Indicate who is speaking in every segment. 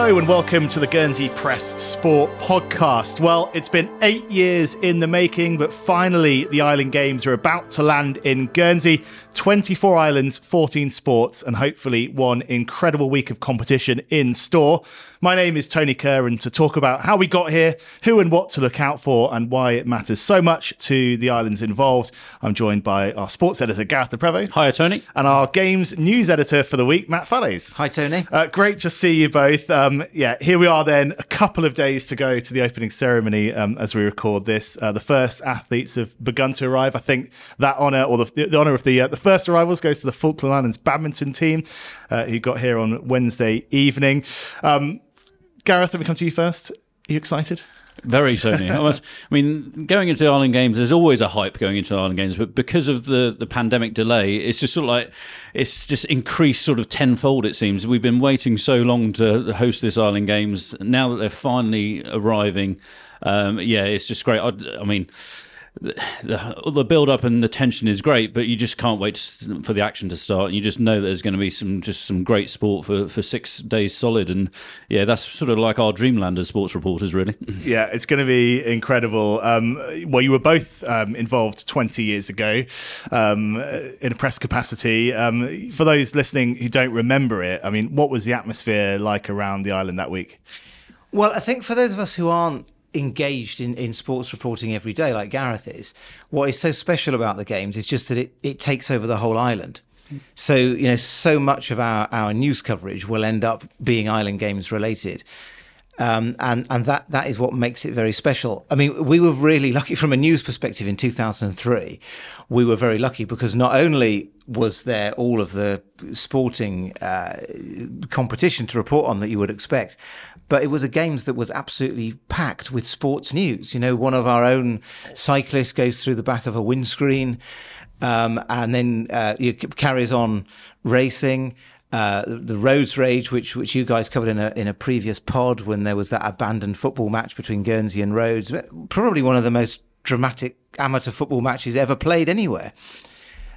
Speaker 1: Hello and welcome to the Guernsey Press Sport Podcast. Well, it's been eight years in the making, but finally the Island Games are about to land in Guernsey. 24 islands, 14 sports, and hopefully one incredible week of competition in store. My name is Tony Curr, and to talk about how we got here, who and what to look out for, and why it matters so much to the islands involved, I'm joined by our sports editor, Gareth Le Prevost.
Speaker 2: Hi, Tony.
Speaker 1: And our games news editor for the week, Matt Fallaize.
Speaker 3: Hi, Tony.
Speaker 1: Uh, great to see you both. Um, yeah, here we are then, a couple of days to go to the opening ceremony um, as we record this. Uh, the first athletes have begun to arrive. I think that honour, or the, the honour of the, uh, the first arrivals goes to the Falkland Islands badminton team, uh, who got here on Wednesday evening. Um, Gareth, let me come to you first. Are you excited?
Speaker 2: Very Tony. I, must, I mean, going into the Island Games, there's always a hype going into the Island Games, but because of the, the pandemic delay, it's just sort of like it's just increased sort of tenfold. It seems we've been waiting so long to host this Island Games. Now that they're finally arriving, um, yeah, it's just great. I, I mean the, the build up and the tension is great, but you just can't wait for the action to start. And you just know that there's going to be some just some great sport for, for six days solid. And yeah, that's sort of like our dreamland as sports reporters, really.
Speaker 1: Yeah, it's going to be incredible. Um, well, you were both um, involved 20 years ago um, in a press capacity. Um, for those listening who don't remember it, I mean, what was the atmosphere like around the island that week?
Speaker 3: Well, I think for those of us who aren't engaged in, in sports reporting every day, like Gareth is, what is so special about the games is just that it, it takes over the whole island. So, you know, so much of our, our news coverage will end up being island games related. Um, and and that that is what makes it very special. I mean, we were really lucky from a news perspective in 2003. We were very lucky because not only was there all of the sporting uh, competition to report on that you would expect, but it was a games that was absolutely packed with sports news. You know, one of our own cyclists goes through the back of a windscreen. Um, and then uh, carries on racing. Uh, the Rhodes Rage, which which you guys covered in a in a previous pod when there was that abandoned football match between Guernsey and Rhodes, probably one of the most dramatic amateur football matches ever played anywhere.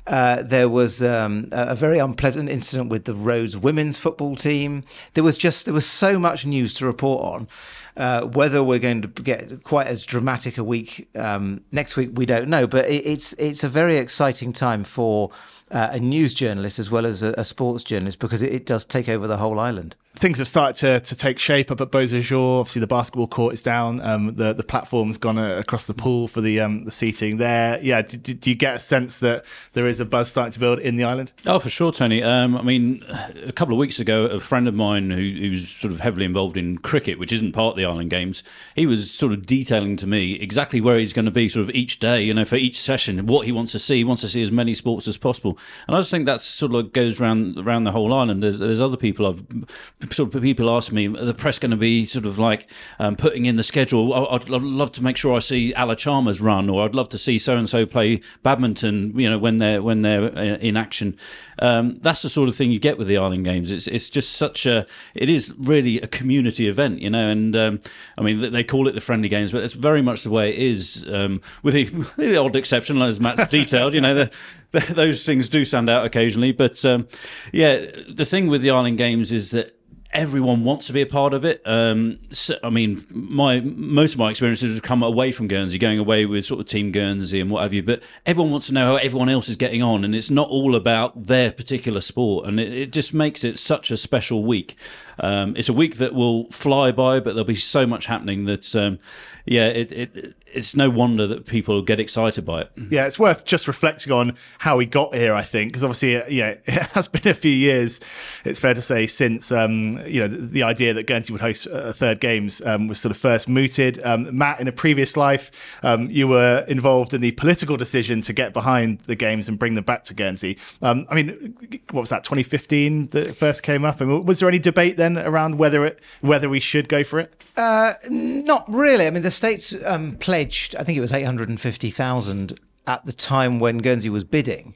Speaker 3: Uh, there was um, a very unpleasant incident with the Rhodes women's football team. There was just there was so much news to report on. Uh, whether we're going to get quite as dramatic a week um, next week, we don't know. But it, it's it's a very exciting time for uh, a news journalist as well as a, a sports journalist because it, it, does take over the whole island.
Speaker 1: Things have started to, to take shape up at Beausejour. Obviously, the basketball court is down. Um, the the platform's gone uh, across the pool for the um, the seating there. Yeah, do, do, you get a sense that there is a buzz starting to build in the island?
Speaker 2: Oh, for sure, Tony. Um, I mean, a couple of weeks ago, a friend of mine who, who's sort of heavily involved in cricket, which isn't part of the island games, he was sort of detailing to me exactly where he's going to be, sort of each day. You know, for each session, what he wants to see. He wants to see as many sports as possible, and I just think that sort of goes around around the whole island. There's there's other people I've sort of people ask me, are the press going to be sort of like um, putting in the schedule? I'd, I'd, love to make sure I see Ala Chalmers run, or I'd love to see so and so play badminton. You know, when they're when they're uh, in action. Um, that's the sort of thing you get with the Island Games. It's it's just such a it is really a community event, you know. And um, I mean, they call it the friendly games, but it's very much the way it is, um, with the, the, odd exception, as Matt's detailed. You know, the, the, those things do stand out occasionally, but um, yeah, the thing with the Island Games is that everyone wants to be a part of it. Um, so, I mean, my most of my experiences have come away from Guernsey, going away with sort of Team Guernsey and what have you. But everyone wants to know how everyone else is getting on, and it's not all about their particular sport, and it, it just makes it such a special week. Um, it's a week that will fly by, but there'll be so much happening that, um, yeah, it, it it's no wonder that people get excited by it.
Speaker 1: Yeah, it's worth just reflecting on how we got here. I think because obviously, uh, yeah, it has been a few years. It's fair to say since um, you know the, the, idea that Guernsey would host a third games um, was sort of first mooted. Um, Matt, in a previous life, um, you were involved in the political decision to get behind the games and bring them back to Guernsey. Um, I mean, what was that? 2015 that it first came up. I mean, was there any debate then around whether it whether we should go for it?
Speaker 3: Uh, not really. I mean, the states um, I think it was 850,000 at the time when Guernsey was bidding.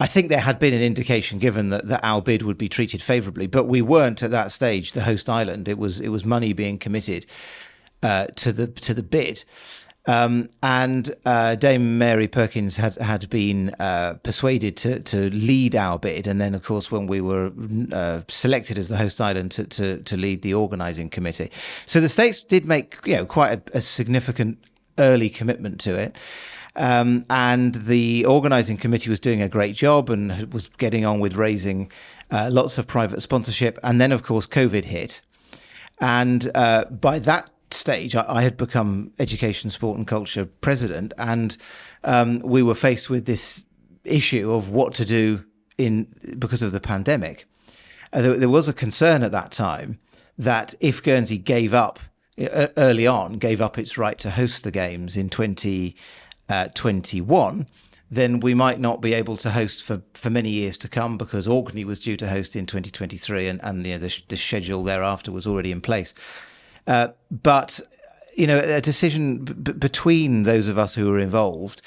Speaker 3: I think there had been an indication given that, that our bid would be treated favourably, but we weren't at that stage the host island. It was it was money being committed uh, to the to the bid. Um, and uh, Dame Mary Perkins had had been uh, persuaded to to lead our bid, and then of course when we were uh, selected as the host island to, to, to lead the organising committee, so the states did make you know quite a, a significant early commitment to it. Um, and the organising committee was doing a great job and was getting on with raising uh, lots of private sponsorship. And then, of course, COVID hit. And uh, by that stage, I, I, had become education, sport, and culture president, and um, we were faced with this issue of what to do in because of the pandemic. Uh, there, there, was a concern at that time that if Guernsey gave up early on, gave up its right to host the games in 2021, uh, then we might not be able to host for, for many years to come because Orkney was due to host in 2023 and, and you know, the, the schedule thereafter was already in place. Uh, but you know, a decision b- between those of us who were involved,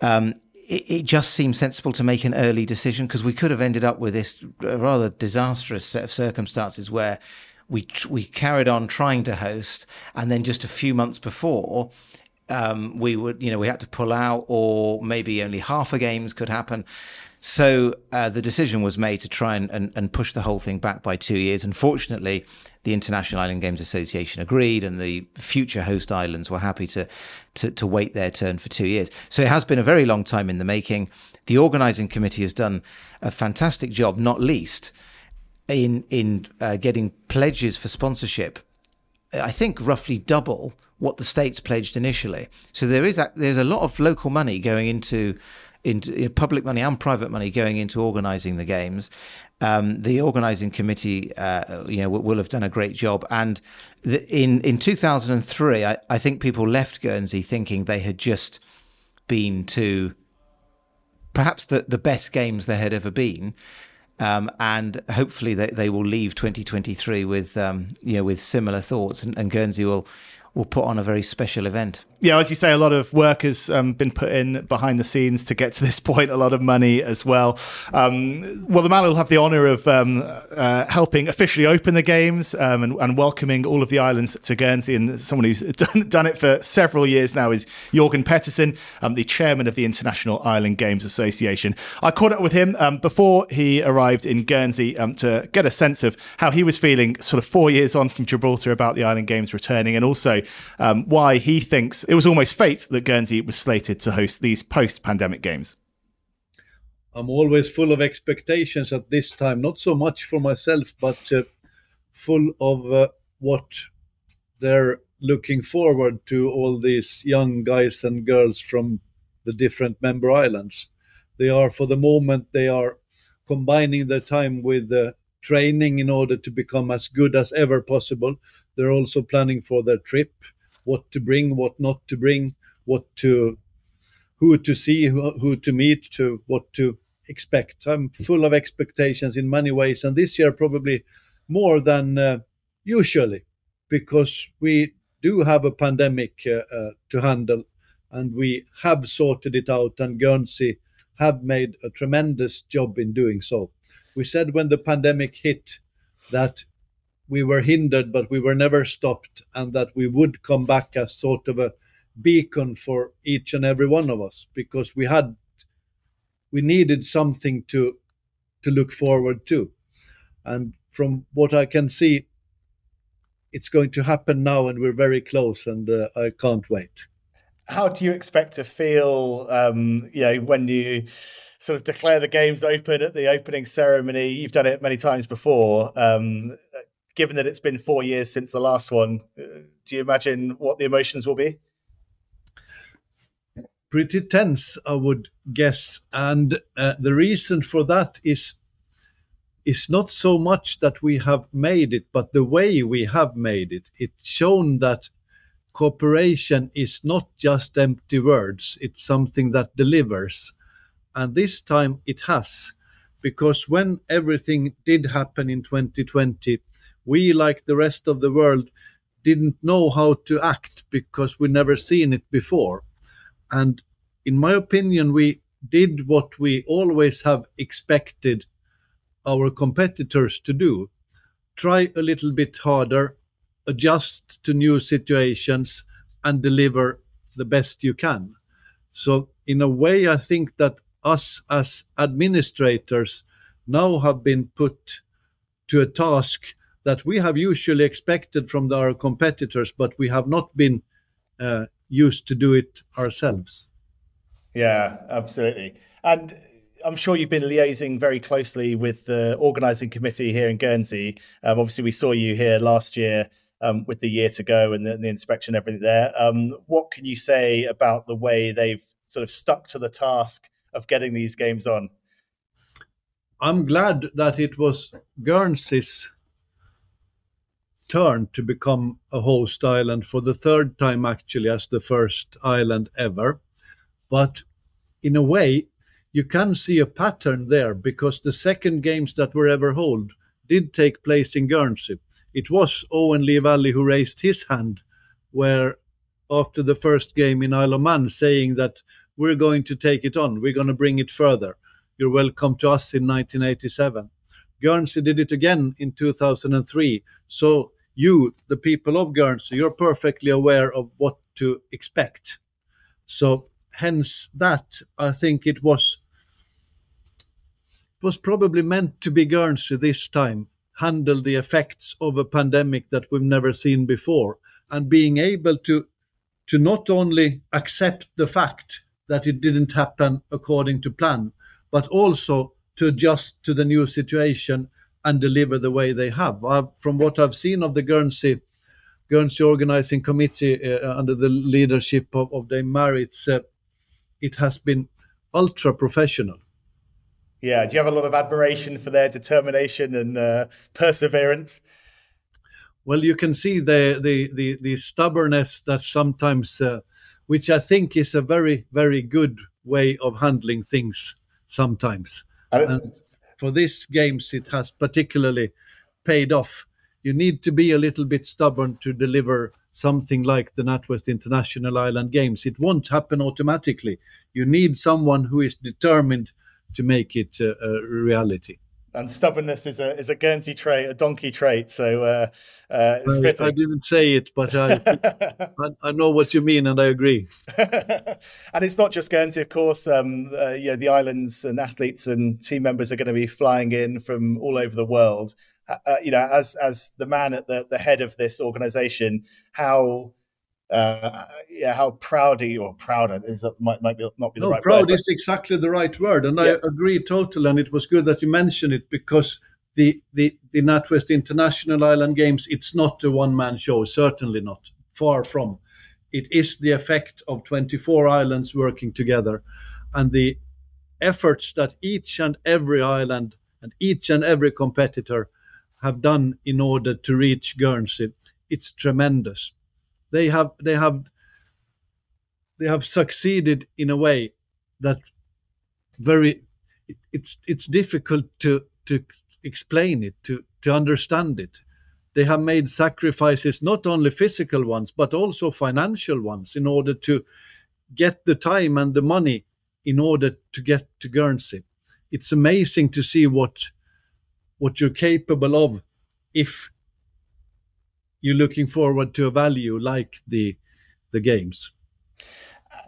Speaker 3: um, it, it, just seemed sensible to make an early decision because we could have ended up with this rather disastrous set of circumstances where we we carried on trying to host, and then just a few months before. Um, we would, you know, we had to pull out, or maybe only half a games could happen. So uh, the decision was made to try and, and, and, push the whole thing back by two years. Unfortunately, the International Island Games Association agreed, and the future host islands were happy to, to, to wait their turn for two years. So it has been a very long time in the making. The organising committee has done a fantastic job, not least in in uh, getting pledges for sponsorship. I think roughly double what the states pledged initially. So there is a, there's a lot of local money going into into public money and private money going into organising the games. Um, the organising committee, uh, you know, will, will, have done a great job. And the, in in 2003, I, I think people left Guernsey thinking they had just been to perhaps the, the best games there had ever been. Um, and hopefully they, they will leave 2023 with um, you know with similar thoughts, and, and Guernsey will will put on a very special event
Speaker 1: yeah, as you say, a lot of work has um, been put in behind the scenes to get to this point. A lot of money as well. Um, well, the Mallet will have the honour of um, uh, helping officially open the games um, and, and, welcoming all of the islands to Guernsey. And someone who's done, done it for several years now is Jorgen Pettersson, um, the chairman of the International Island Games Association. I caught up with him um, before he arrived in Guernsey to get a sense of how he was feeling, sort of four years on from Gibraltar, about the Island Games returning, and also why he thinks it was almost fate that Guernsey was slated to host these post pandemic games.
Speaker 4: I'm always full of expectations at this time, not so much for myself, but uh, full of uh, what they're looking forward to all these young guys and girls from the different member islands. They are, for the moment, they are combining their time with uh, training in order to become as good as ever possible. They're also planning for their trip what to bring, what not to bring, what to who to see, who, who to meet, to what to expect. I'm full of expectations in many ways, and this year probably more than uh, usually, because we do have a pandemic uh, uh, to handle, and we have sorted it out, and Guernsey have made a tremendous job in doing so. We said when the pandemic hit that we were hindered, but we were never stopped, and that we would come back as sort of a beacon for each and every one of us because we had we needed something to to look forward to. And from what i can see it's going to happen now and we're very close and uh, i can't wait.
Speaker 1: How do you expect to feel um you know when you sort of declare the games open at the opening ceremony? You've done it many times before. Um given that it's been four years since the last one, uh, do you imagine what the emotions will be?
Speaker 4: Pretty tense, I would guess, and uh, the reason for that is is not so much that we have made it, but the way we have made it. It's shown that cooperation is not just empty words; it's something that delivers, and this time it has, because when everything did happen in 2020 we, like the rest of the world, didn't know how to act because we never seen it before. And in my opinion, we did what we always have expected our competitors to do try a little bit harder, adjust to new situations, and deliver the best you can. So, in a way, I think that us as administrators now have been put to a task that we have usually expected from our competitors, but we have not been uh, used to do it ourselves.
Speaker 1: Yeah, absolutely. And I'm sure you've been liaising very closely with the organising committee here in Guernsey. Um, obviously, we saw you here last year um, with the year to go and the, the inspection, everything there. Um, what can you say about the way they've sort of stuck to the task of getting these games on?
Speaker 4: I'm glad that it was Guernsey's to become a host island for the third time, actually, as the first island ever. But in a way, you can see a pattern there because the second games that were ever held did take place in Guernsey. It was Owen Lee Valley who raised his hand, where after the first game in Isle of Man, saying that we're going to take it on, we're going to bring it further. You're welcome to us in 1987. Guernsey did it again in 2003. So you, the people of Guernsey, you're perfectly aware of what to expect. So hence that, I think it was was probably meant to be Guernsey this time, handle the effects of a pandemic that we've never seen before, and being able to to not only accept the fact that it didn't happen according to plan, but also to adjust to the new situation and deliver the way they have. I've, from what I've seen of the Guernsey Guernsey Organizing Committee uh, under the leadership of, of Dame Mary, uh, it has been ultra professional.
Speaker 1: Yeah, do you have a lot of admiration for their determination and uh, perseverance?
Speaker 4: Well, you can see the the the, the stubbornness that sometimes, uh, which I think is a very very good way of handling things sometimes. And for these games, it has particularly paid off. You need to be a little bit stubborn to deliver something like the NatWest International Island Games. It won't happen automatically. You need someone who is determined to make it a, a reality
Speaker 1: and stubbornness is a is a Guernsey trait, a donkey trait. So uh, uh, it's
Speaker 4: I,
Speaker 1: fitting.
Speaker 4: I didn't say it, but I, I, I know what you mean, and I agree.
Speaker 1: and it's not just Guernsey, of course. Um, uh, you know, the islands and athletes and team members are going to be flying in from all over the world. Uh, uh, you know, as as the man at the the head of this organisation, how uh, yeah, how proud are you, or prouder is that might, might be, not be the right.
Speaker 4: no,
Speaker 1: right
Speaker 4: proud
Speaker 1: word.
Speaker 4: is exactly the right word, and yeah. I agree totally. And it was good that you mentioned it because the the the NatWest International Island Games it's not a one man show, certainly not, far from. It is the effect of 24 islands working together, and the efforts that each and every island and each and every competitor have done in order to reach Guernsey. It's tremendous they have they have they have succeeded in a way that very it's it's difficult to to explain it to to understand it. They have made sacrifices not only physical ones but also financial ones in order to get the time and the money in order to get to Guernsey. It's amazing to see what what you're capable of if you're looking forward to a value like the the games.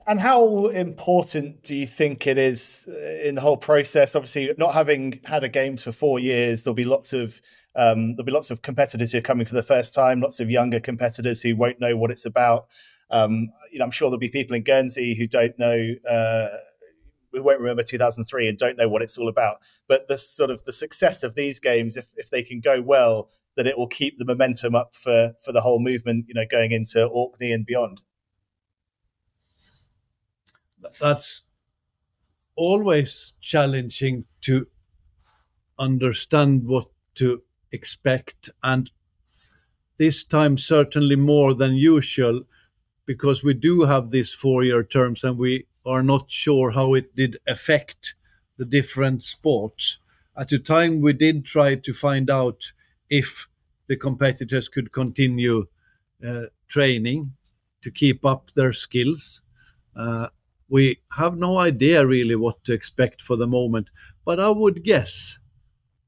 Speaker 1: And how important do you think it is uh, in the whole process? Obviously, not having had a games for four years, there'll be lots of um, there'll be lots of competitors who are coming for the first time, lots of younger competitors who won't know what it's about. Um, you know, I'm sure there'll be people in Guernsey who don't know. Uh, we won't remember 2003 and don't know what it's all about. But the sort of the success of these games, if if they can go well, that it will keep the momentum up for for the whole movement. You know, going into Orkney and beyond.
Speaker 4: That's always challenging to understand what to expect and this time certainly more than usual because we do have these four year terms and we are not sure how it did affect the different sports. At the time, we did try to find out if the competitors could continue uh, training to keep up their skills. Uh, we have no idea really what to expect for the moment, but I would guess,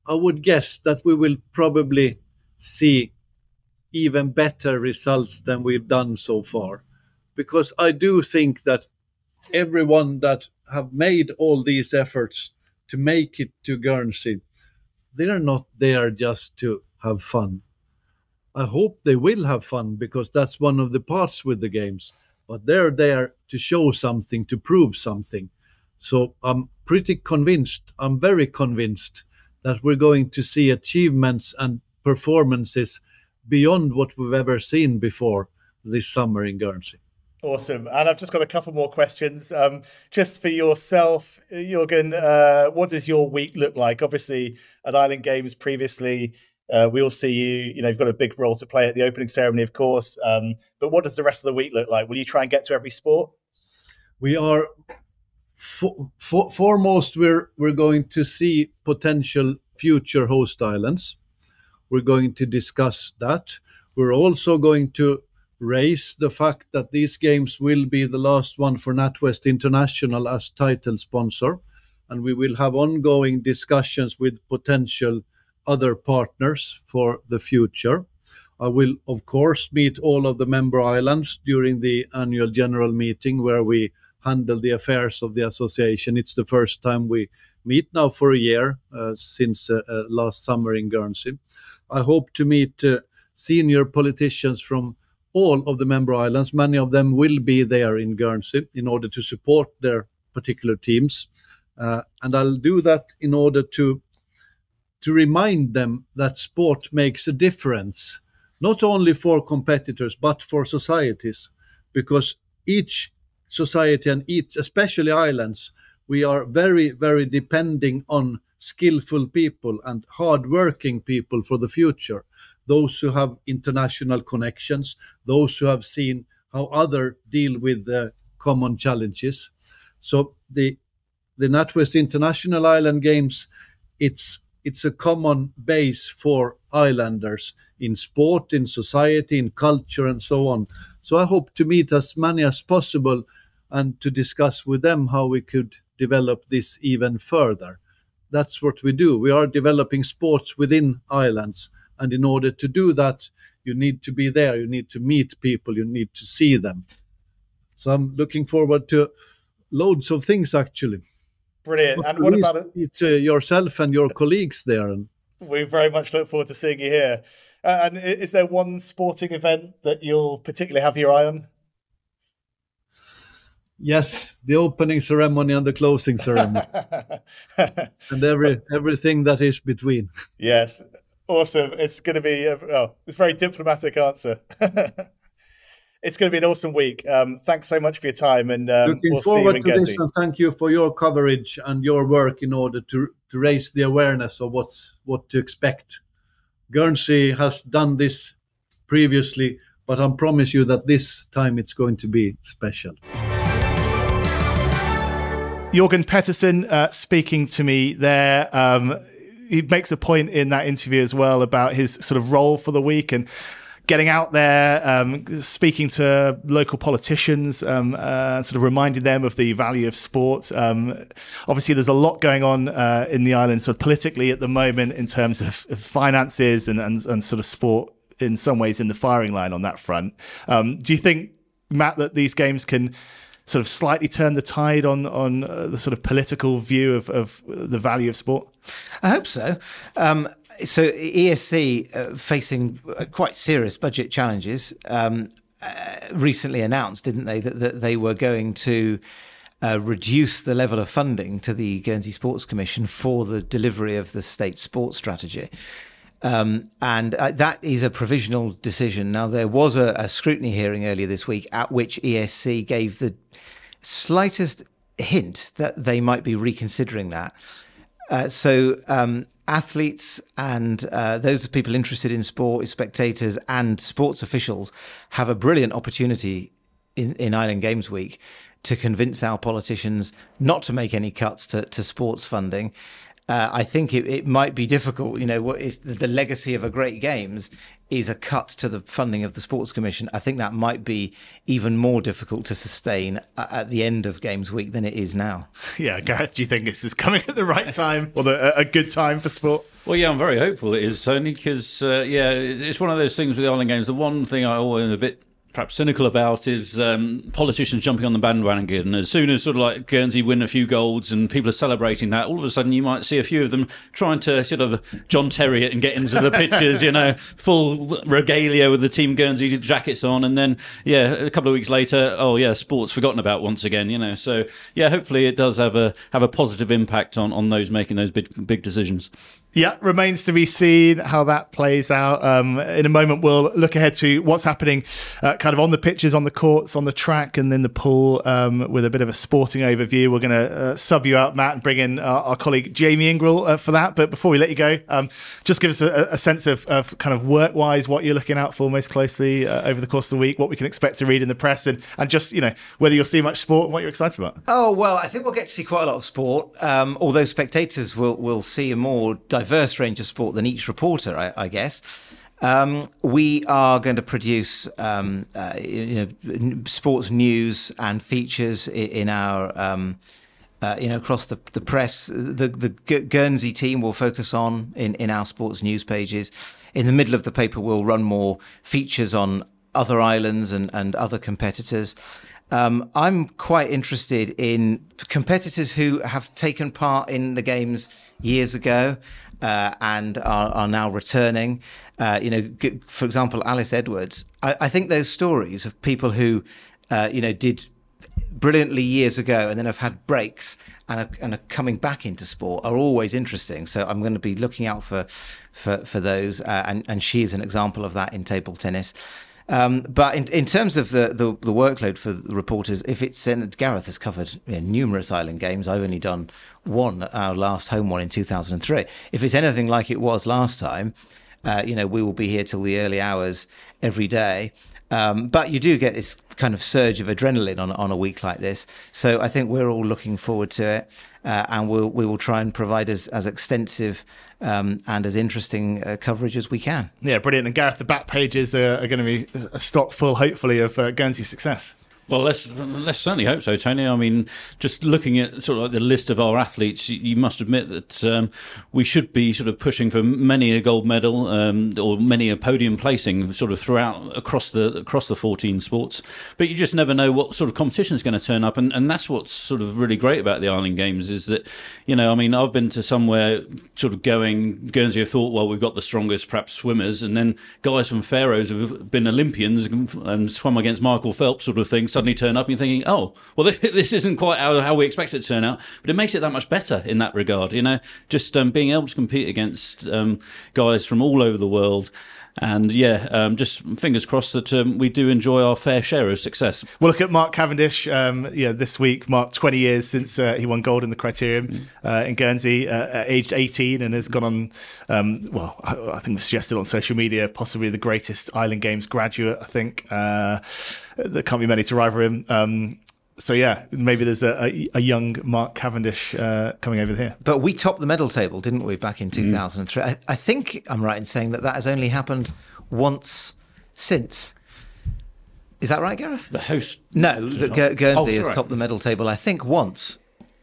Speaker 4: I would guess that we will probably see even better results than we've done so far. because I do think that everyone that have made all these efforts to make it to Guernsey, they're not there just to have fun. I hope they will have fun because that's one of the parts with the games. But they're there to show something, to prove something. So I'm pretty convinced, I'm very convinced that we're going to see achievements and performances beyond what we've ever seen before this summer in Guernsey.
Speaker 1: Awesome. And I've just got a couple more questions. Um, just for yourself, Jorgen, uh, what does your week look like? Obviously, at Island Games previously, uh, we all see you. You know, you've got a big role to play at the opening ceremony, of course. Um, but what does the rest of the week look like? Will you try and get to every sport?
Speaker 4: We are for, foremost. We're we're going to see potential future host islands. We're going to discuss that. We're also going to raise the fact that these games will be the last one for NatWest International as title sponsor, and we will have ongoing discussions with potential other partners for the future. I will, of course, meet all of the member islands during the annual general meeting where we handle the affairs of the association. It's the first time we meet now for a year uh, since uh, uh, last summer in Guernsey. I hope to meet uh, senior politicians from all of the member islands. Many of them will be there in Guernsey in order to support their particular teams. Uh, and I'll do that in order to to remind them that sport makes a difference, not only for competitors, but for societies, because each society and each, especially islands, we are very, very depending on skillful people and hardworking people for the future. Those who have international connections, those who have seen how other deal with the common challenges. So the the NatWest International Island Games, it's it's a common base for islanders in sport, in society, in culture, and so on. So I hope to meet as many as possible and to discuss with them how we could develop this even further. That's what we do. We are developing sports within islands. And in order to do that, you need to be there, you need to meet people, you need to see them. So I'm looking forward to loads of things actually.
Speaker 1: Brilliant. and what about
Speaker 4: it? To yourself and your colleagues there.
Speaker 1: We very much look forward to seeing you here. Uh, and is there one sporting event that you'll particularly have your eye on?
Speaker 4: Yes, the opening ceremony and the closing ceremony, and every everything that is between.
Speaker 1: Yes, awesome. It's going to be a, oh, it's a very diplomatic answer. it's going to be an awesome week. Um, thanks so much for your time, and um,
Speaker 4: looking
Speaker 1: we'll
Speaker 4: forward to this. And thank you for your coverage and your work in order to to raise the awareness of what's what to expect. Guernsey has done this previously, but I promise you that this time it's going to be special.
Speaker 1: Jorgen Pettersson uh, speaking to me there. Um, he makes a point in that interview as well about his sort of role for the week and getting out there, um, speaking to local politicians, um, uh, sort of reminding them of the value of sport. Um, obviously, there's a lot going on uh, in the island, sort of politically at the moment, in terms of, of finances and, and, and sort of sport. In some ways, in the firing line on that front, um, do you think, Matt, that these games can sort of slightly turn the tide on on uh, the sort of political view of, of the value of sport?
Speaker 3: I hope so. Um, so ESC uh, facing uh, quite serious budget challenges um, uh, recently announced, didn't they, that, that they were going to uh, reduce the level of funding to the Guernsey Sports Commission for the delivery of the state sports strategy. Um, and uh, that is a provisional decision. Now, there was a, a, scrutiny hearing earlier this week at which ESC gave the slightest hint that they might be reconsidering that. Uh, so um, athletes and uh, those people interested in sport, spectators and sports officials, have a brilliant opportunity in, in Island Games Week to convince our politicians not to make any cuts to, to sports funding. Uh, I think it, it, might be difficult. You know, if the legacy of a great games is a cut to the funding of the Sports Commission, I think that might be even more difficult to sustain at the end of Games Week than it is now.
Speaker 1: Yeah, Gareth, do you think this is coming at the right time or the, a good time for sport?
Speaker 2: Well, yeah, I'm very hopeful it is, Tony, because, uh, yeah, it's one of those things with the Island Games. The one thing I always a bit perhaps cynical about is um, politicians jumping on the bandwagon. And as soon as sort of like Guernsey win a few golds and people are celebrating that, all of a sudden you might see a few of them trying to sort of John Terry it and get into the pictures, you know, full regalia with the Team Guernsey jackets on, and then yeah, a couple of weeks later, oh yeah, sports forgotten about once again, you know. So yeah, hopefully it does have a have a positive impact on on those making those big big decisions.
Speaker 1: Yeah, remains to be seen how that plays out. Um, in a moment, we'll look ahead to what's happening uh, kind of on the pitches, on the courts, on the track, and then the pool um, with a bit of a sporting overview. We're going to uh, sub you out, Matt, and bring in our, our colleague Jamie Ingrouille uh, for that. But before we let you go, um, just give us a, a sense of, of, kind of work wise what you're looking out for most closely uh, over the course of the week, what we can expect to read in the press, and, and just, you know, whether you'll see much sport and what you're excited about.
Speaker 3: Oh, well, I think we'll get to see quite a lot of sport, um, although spectators will, will see a more diverse range of sport than each reporter, I, I guess. Um, we are going to produce um, uh, you know, sports news and features in our. Um, uh, you know, across the, the press, the the Guernsey team will focus on in, in our sports news pages. In the middle of the paper, we'll run more features on other islands and, and other competitors. Um, I'm quite interested in competitors who have taken part in the games years ago uh, and are, are, now returning. Uh, you know, for example, Alice Edwards. I, I think those stories of people who, uh, you know, did brilliantly years ago and then have had breaks and are, and are coming back into sport are always interesting. So I'm going to be looking out for for, for those. Uh, and, and she is an example of that in table tennis. Um, but in, in terms of the, the, the, workload for the reporters, if it's Gareth has covered you know, numerous island games. I've only done one, our last home one in 2003. If it's anything like it was last time, uh, you know, we will be here till the early hours every day. Um, but you do get this kind of surge of adrenaline on on a week like this. So I think we're all looking forward to it, uh, and we'll we will try and provide as as extensive um, and as interesting uh, coverage as we can.
Speaker 1: Yeah, brilliant. And Gareth, the back pages are, are going to be a stock full, hopefully, of uh, Guernsey's success.
Speaker 2: Well, let's let's certainly hope so, Tony. I mean, just looking at sort of like the list of our athletes, you must admit that um, we should be sort of pushing for many a gold medal um, or many a podium placing, sort of throughout across the across the 14 sports. But you just never know what sort of competition is going to turn up, and, and that's what's sort of really great about the Island Games is that you know, I mean, I've been to somewhere sort of going Guernsey have thought, well, we've got the strongest perhaps swimmers, and then guys from Faroes who've been Olympians and swum against Michael Phelps, sort of thing suddenly turn up and you're thinking, oh, well, this isn't quite how, how we expect it to turn out. But it makes it that much better in that regard, you know, just um, being able to compete against um, guys from all over the world. And yeah, um, just fingers crossed that um, we do enjoy our fair share of success.
Speaker 1: We'll look at Mark Cavendish. Um, yeah, this week, Mark, 20 years since uh, he won gold in the Criterium mm. uh, in Guernsey, uh, aged 18, and has gone on. Um, well, I, I, think was suggested on social media, possibly the greatest Island Games graduate. I think uh, there can't be many to rival him. So yeah, maybe there's a, a, a young Mark Cavendish uh, coming over here.
Speaker 3: But we topped the medal table, didn't we, back in 2003? Mm. I, I, think I'm right in saying that that has only happened once since. Is that right, Gareth?
Speaker 2: The host.
Speaker 3: No, the Gu- Guernsey oh, has topped the medal table. I think once.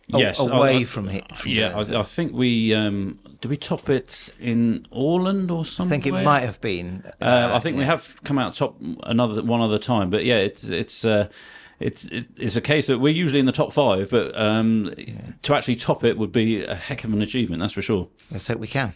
Speaker 3: Yes, away I, from it. From
Speaker 2: yeah, I, I, think we um, did we top it in Åland or something?
Speaker 3: I think it might have been.
Speaker 2: Uh, uh, I think yeah. we have come out top another one other time, but yeah, it's it's. It's it's a case that we're usually in the top five, but um, yeah. to actually top it would be a heck of an achievement. That's for sure.
Speaker 3: Let's hope we can.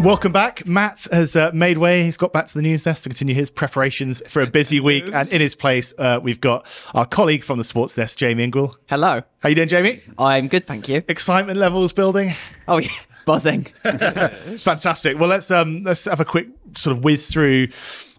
Speaker 1: Welcome back. Matt has uh, made way. He's got back to the news desk to continue his preparations for a busy week. And in his place, uh, we've got our colleague from the sports desk, Jamie Ingrouille.
Speaker 5: Hello.
Speaker 1: How you doing, Jamie?
Speaker 5: I'm good, thank you.
Speaker 1: Excitement levels building.
Speaker 5: Oh yeah, buzzing.
Speaker 1: Fantastic. Well, let's um, let's have a quick sort of whiz through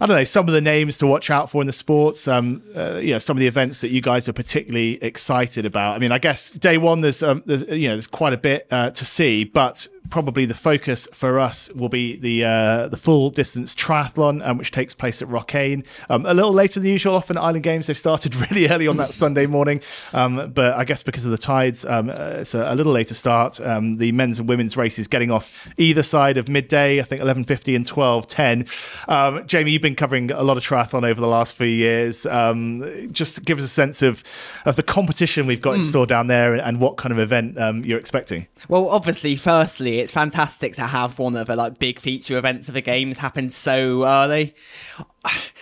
Speaker 1: I don't know some of the names to watch out for in the sports. Um, uh, you know, some of the events that you guys are particularly excited about. I mean, I guess day one there's, um, there's you know there's quite a bit uh, to see, but probably the focus for us will be the uh, the full distance triathlon, um, which takes place at Rocquaine Um, a little later than usual. Often Island Games they've started really early on that Sunday morning, um, but I guess because of the tides, um, uh, it's a, a, little later start. Um, the men's and women's races getting off either side of midday. I think 11:50 and 12:10. Um, Jamie, you've been covering a lot of triathlon over the last few years. Um, just give us a sense of of the competition we've got in store down there and, and what kind of event um, you're expecting.
Speaker 5: Well, obviously, firstly, it's fantastic to have one of the like big feature events of the games happen so early.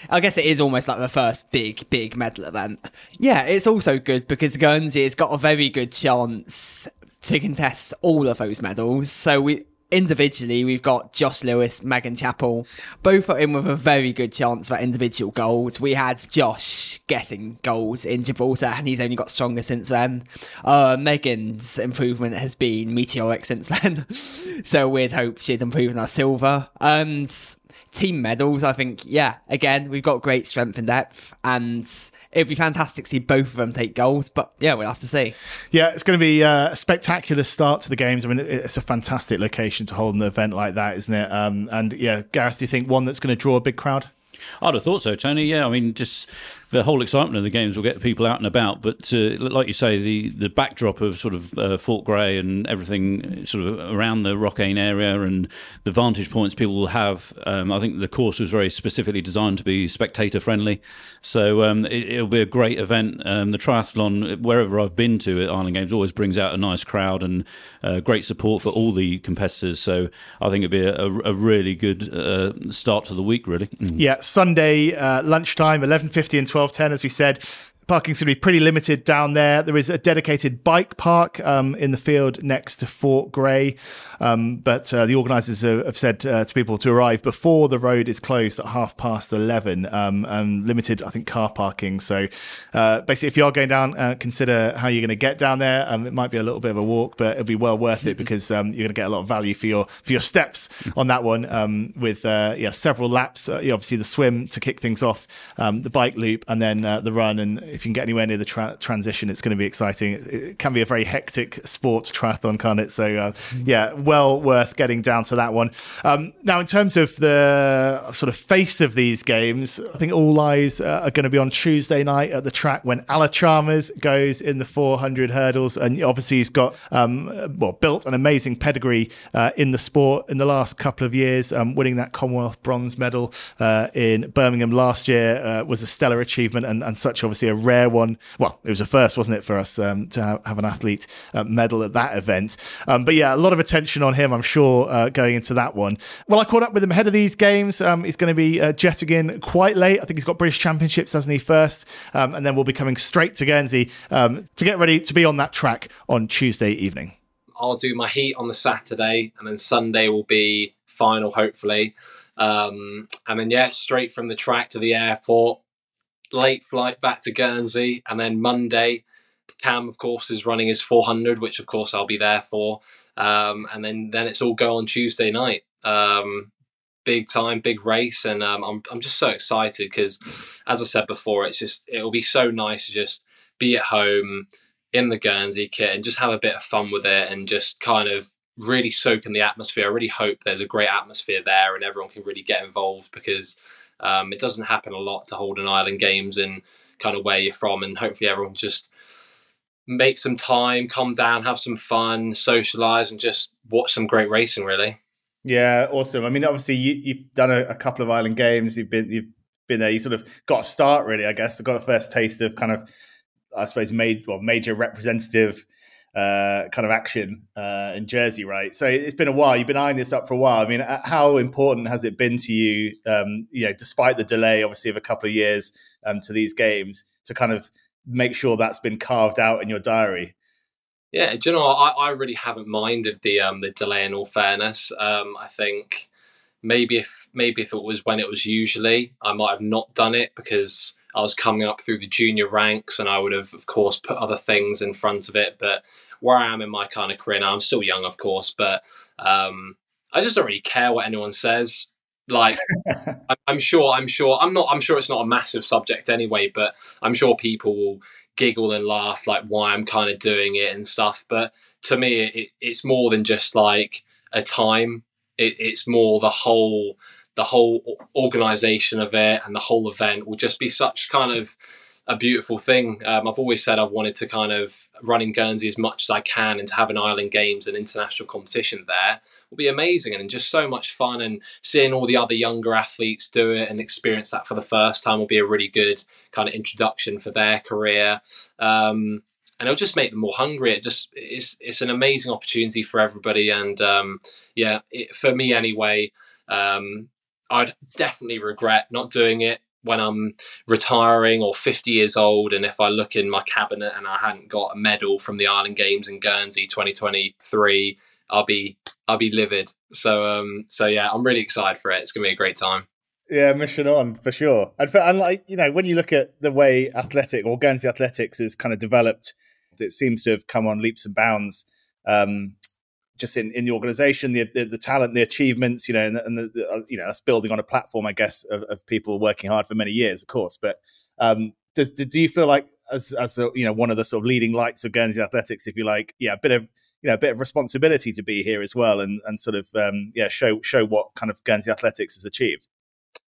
Speaker 5: I guess it is almost like the first big, big medal event. Yeah, it's also good because Guernsey has got a very good chance to contest all of those medals. So we individually we've got Josh Lewis, Megan Chappell, both are in with a very good chance for individual goals. We had Josh getting goals in Gibraltar, and he's only got stronger since then. Uh, Megan's improvement has been meteoric since then, so we'd hope she'd improve in our silver. And team medals, I think, yeah, again, we've got great strength and depth, and it'd be fantastic to see both of them take goals. But yeah, we'll have to see.
Speaker 1: Yeah, it's going to be uh, a spectacular start to the games. I mean, it's a fantastic location to hold an event like that, isn't it? Um, and yeah, Gareth, do you think one that's going to draw a big crowd?
Speaker 2: I'd have thought so, Tony. Yeah, I mean, just the whole excitement of the games will get people out and about. But uh, like you say, the, the backdrop of sort of uh, Fort Grey and everything sort of around the Rocquaine area and the vantage points people will have, um, I think the course was very specifically designed to be spectator friendly. So um, it, will be a great event. Um, the triathlon, wherever I've been to at Island Games, always brings out a nice crowd and uh, great support for all the competitors. So I think it'd be a, a really good uh, start to the week, really.
Speaker 1: Yeah, Sunday uh, lunchtime, 11.50 and 12 12.10, as we said parking's going to be pretty limited down there. There is a dedicated bike park um, in the field next to Fort Grey, um, but uh, the organisers have, have said uh, to people to arrive before the road is closed at half past eleven, um, and limited, I think, car parking. So uh, basically, if you are going down, uh, consider how you're going to get down there. Um, it might be a little bit of a walk, but it'll be well worth it because um, you're going to get a lot of value for your for your steps on that one. Um, with uh, yeah, several laps, uh, obviously the swim to kick things off, the bike loop, and then the run. And if you can get anywhere near the tra- transition, it's going to be exciting. It, it, can be a very hectic sport triathlon, can't it? So, uh, yeah, well worth getting down to that one. Um, now, in terms of the sort of face of these games, I think all eyes uh, are going to be on Tuesday night at the track when Ala Chalmers goes in the 400 hurdles. And obviously, he's got, um, well, built an amazing pedigree uh, in the sport in the last couple of years, um, winning that Commonwealth bronze medal uh, in Birmingham last year uh, was a stellar achievement and, and such, obviously, a rare one. Well, it was a first, wasn't it, for us um, to have, an athlete uh, medal at that event. Um, but yeah, a lot of attention on him, I'm sure, uh, going into that one. Well, I caught up with him ahead of these games. Um, he's going to be uh, jetting in quite late. I think he's got British Championships, hasn't he, first? Um, and then we'll be coming straight to Guernsey um, to get ready to be on that track on Tuesday evening.
Speaker 6: I'll do my heat on the Saturday, and then Sunday will be final, hopefully. Um, and then, yeah, straight from the track to the airport late flight back to Guernsey, and then Monday, Cam, of course, is running his 400, which of course I'll be there for, um, and then then it's all go on Tuesday night. Um, big time, big race, and um, I'm I'm just so excited because, as I said before, it's just it'll be so nice to just be at home in the Guernsey kit and just have a bit of fun with it and just kind of really soak in the atmosphere. I really hope there's a great atmosphere there and everyone can really get involved because um, it doesn't happen a lot to hold an island games in kind of where you're from, and hopefully everyone just make some time, calm down, have some fun, socialize, and just watch some great racing. Really.
Speaker 1: Yeah, awesome. I mean, obviously you, have done a, a, couple of island games. You've been you've been there. You sort of got a start, really. I guess. got a first taste of kind of, I suppose, made well major representative uh, kind of action uh, in Jersey, right? So it's been a while. You've been eyeing this up for a while. I mean, uh, how important has it been to you? Um, you know, despite the delay, obviously, of a couple of years um, to these games, to kind of make sure that's been carved out in your diary.
Speaker 6: Yeah, do you know, I, I really haven't minded the um, the delay. In all fairness, um, I think maybe if maybe if it was when it was usually, I might have not done it because I was coming up through the junior ranks, and I would have, of course, put other things in front of it. But where I am in my kind of career now, I'm still young, of course, but um, I just don't really care what anyone says. Like, I'm sure, I'm sure, I'm not, I'm sure it's not a massive subject anyway, but I'm sure people will giggle and laugh like why I'm kind of doing it and stuff. But to me, it, it's more than just like a time. It, it's more the whole the whole organization of it and the whole event will just be such kind of a beautiful thing. Um, I've always said I've wanted to kind of run in Guernsey as much as I can and to have an Island Games and international competition there will be amazing and just so much fun. And seeing all the other younger athletes do it and experience that for the first time will be a really good kind of introduction for their career. Um, and it'll just make them more hungry. It just it's it's an amazing opportunity for everybody, and um, yeah, it, for me anyway, um, I'd definitely regret not doing it when I'm retiring or 50 years old, and if I look in my cabinet and I hadn't got a medal from the Island Games in Guernsey 2023, I'll be I'll be livid. So um, so yeah, I'm really excited for it. It's gonna be a great time.
Speaker 1: Yeah, mission on for sure. And, for, and like you know, when you look at the way athletic or Guernsey athletics is kind of developed, it seems to have come on leaps and bounds. Um, just in, in the organization, the, the, the talent, the achievements, you know, and, and the, the, uh, you know that's building on a platform, I guess, of, of people working hard for many years, of course. But um, does, do you feel like as as a, you know one of the sort of leading lights of Guernsey athletics, if you like, yeah, a bit of you know a bit of responsibility to be here as well, and and sort of um, yeah show show what kind of Guernsey athletics has achieved.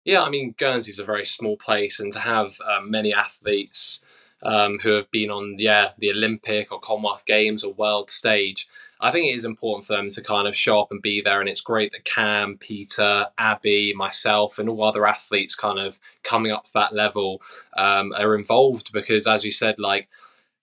Speaker 6: Yeah, I mean Guernsey's a very small place, and to have um, many athletes um, who have been on yeah the Olympic or Commonwealth Games or world stage I think it is important for them to kind of show up and be there. And it's great that Cam, Peter, Abby, myself, and all other athletes kind of coming up to that level um, are involved because, as you said, like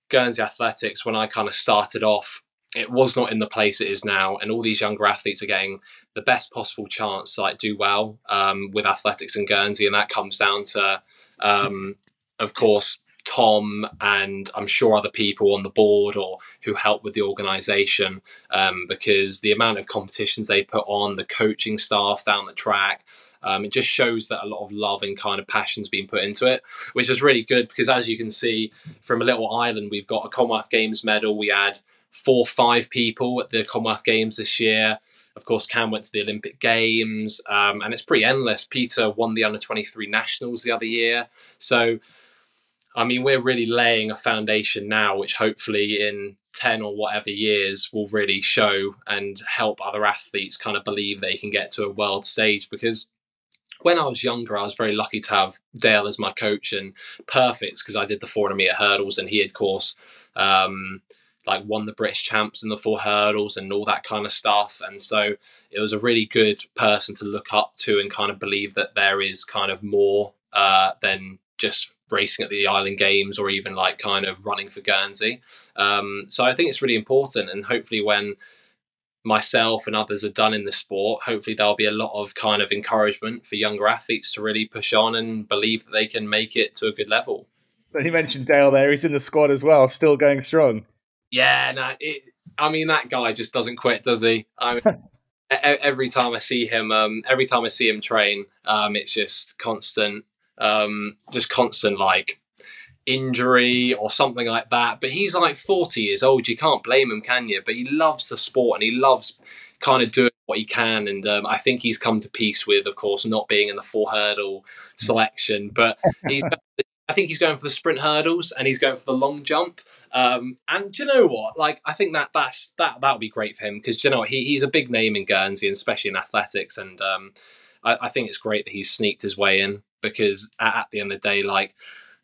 Speaker 6: Guernsey Athletics, when I kind of started off, it was not in the place it is now. And all these younger athletes are getting the best possible chance to like do well um, with athletics in Guernsey. And that comes down to, um, of course, Tom and I'm sure other people on the board or who help with the organisation um, because the amount of competitions they put on, the coaching staff down the track, um, it just shows that a lot of love and kind of passion's been put into it, which is really good because as you can see from a little island, we've got a Commonwealth Games medal. We had four, five people at the Commonwealth Games this year. Of course, Cam went to the Olympic Games, um, and it's pretty endless. Peter won the under 23 nationals the other year. So I mean, we're really laying a foundation now, which hopefully in 10 or whatever years will really show and help other athletes kind of believe they can get to a world stage. Because when I was younger, I was very lucky to have Dale as my coach and perfect because I did the 400 meter hurdles and he of course, um, like won the British champs in the four hurdles and all that kind of stuff. And so it was a really good person to look up to and kind of believe that there is kind of more uh, than just racing at the Island Games or even like kind of running for Guernsey. Um, so I think it's really important, and hopefully when myself and others are done in the sport, hopefully there'll be a lot of kind of encouragement for younger athletes to really push on and believe that they can make it to a good level.
Speaker 1: He mentioned Dale there; he's in the squad as well, still going strong.
Speaker 6: Yeah, no, it, I mean that guy just doesn't quit, does he? I mean, every time I see him, um, every time I see him train, um, it's just constant um, just constant like injury or something like that. But he's like 40 years old. You can't blame him, can you? But he loves the sport and he loves kind of doing what he can. And um, I think he's come to peace with, of course, not being in the four hurdle selection. But he's. I think he's going for the sprint hurdles and he's going for the long jump. Um, and do you know what? Like, I think that that's that that would be great for him because you know what? He, he's a big name in Guernsey, and especially in athletics. And um, I, I, think it's great that he's sneaked his way in because at, at the end of the day, like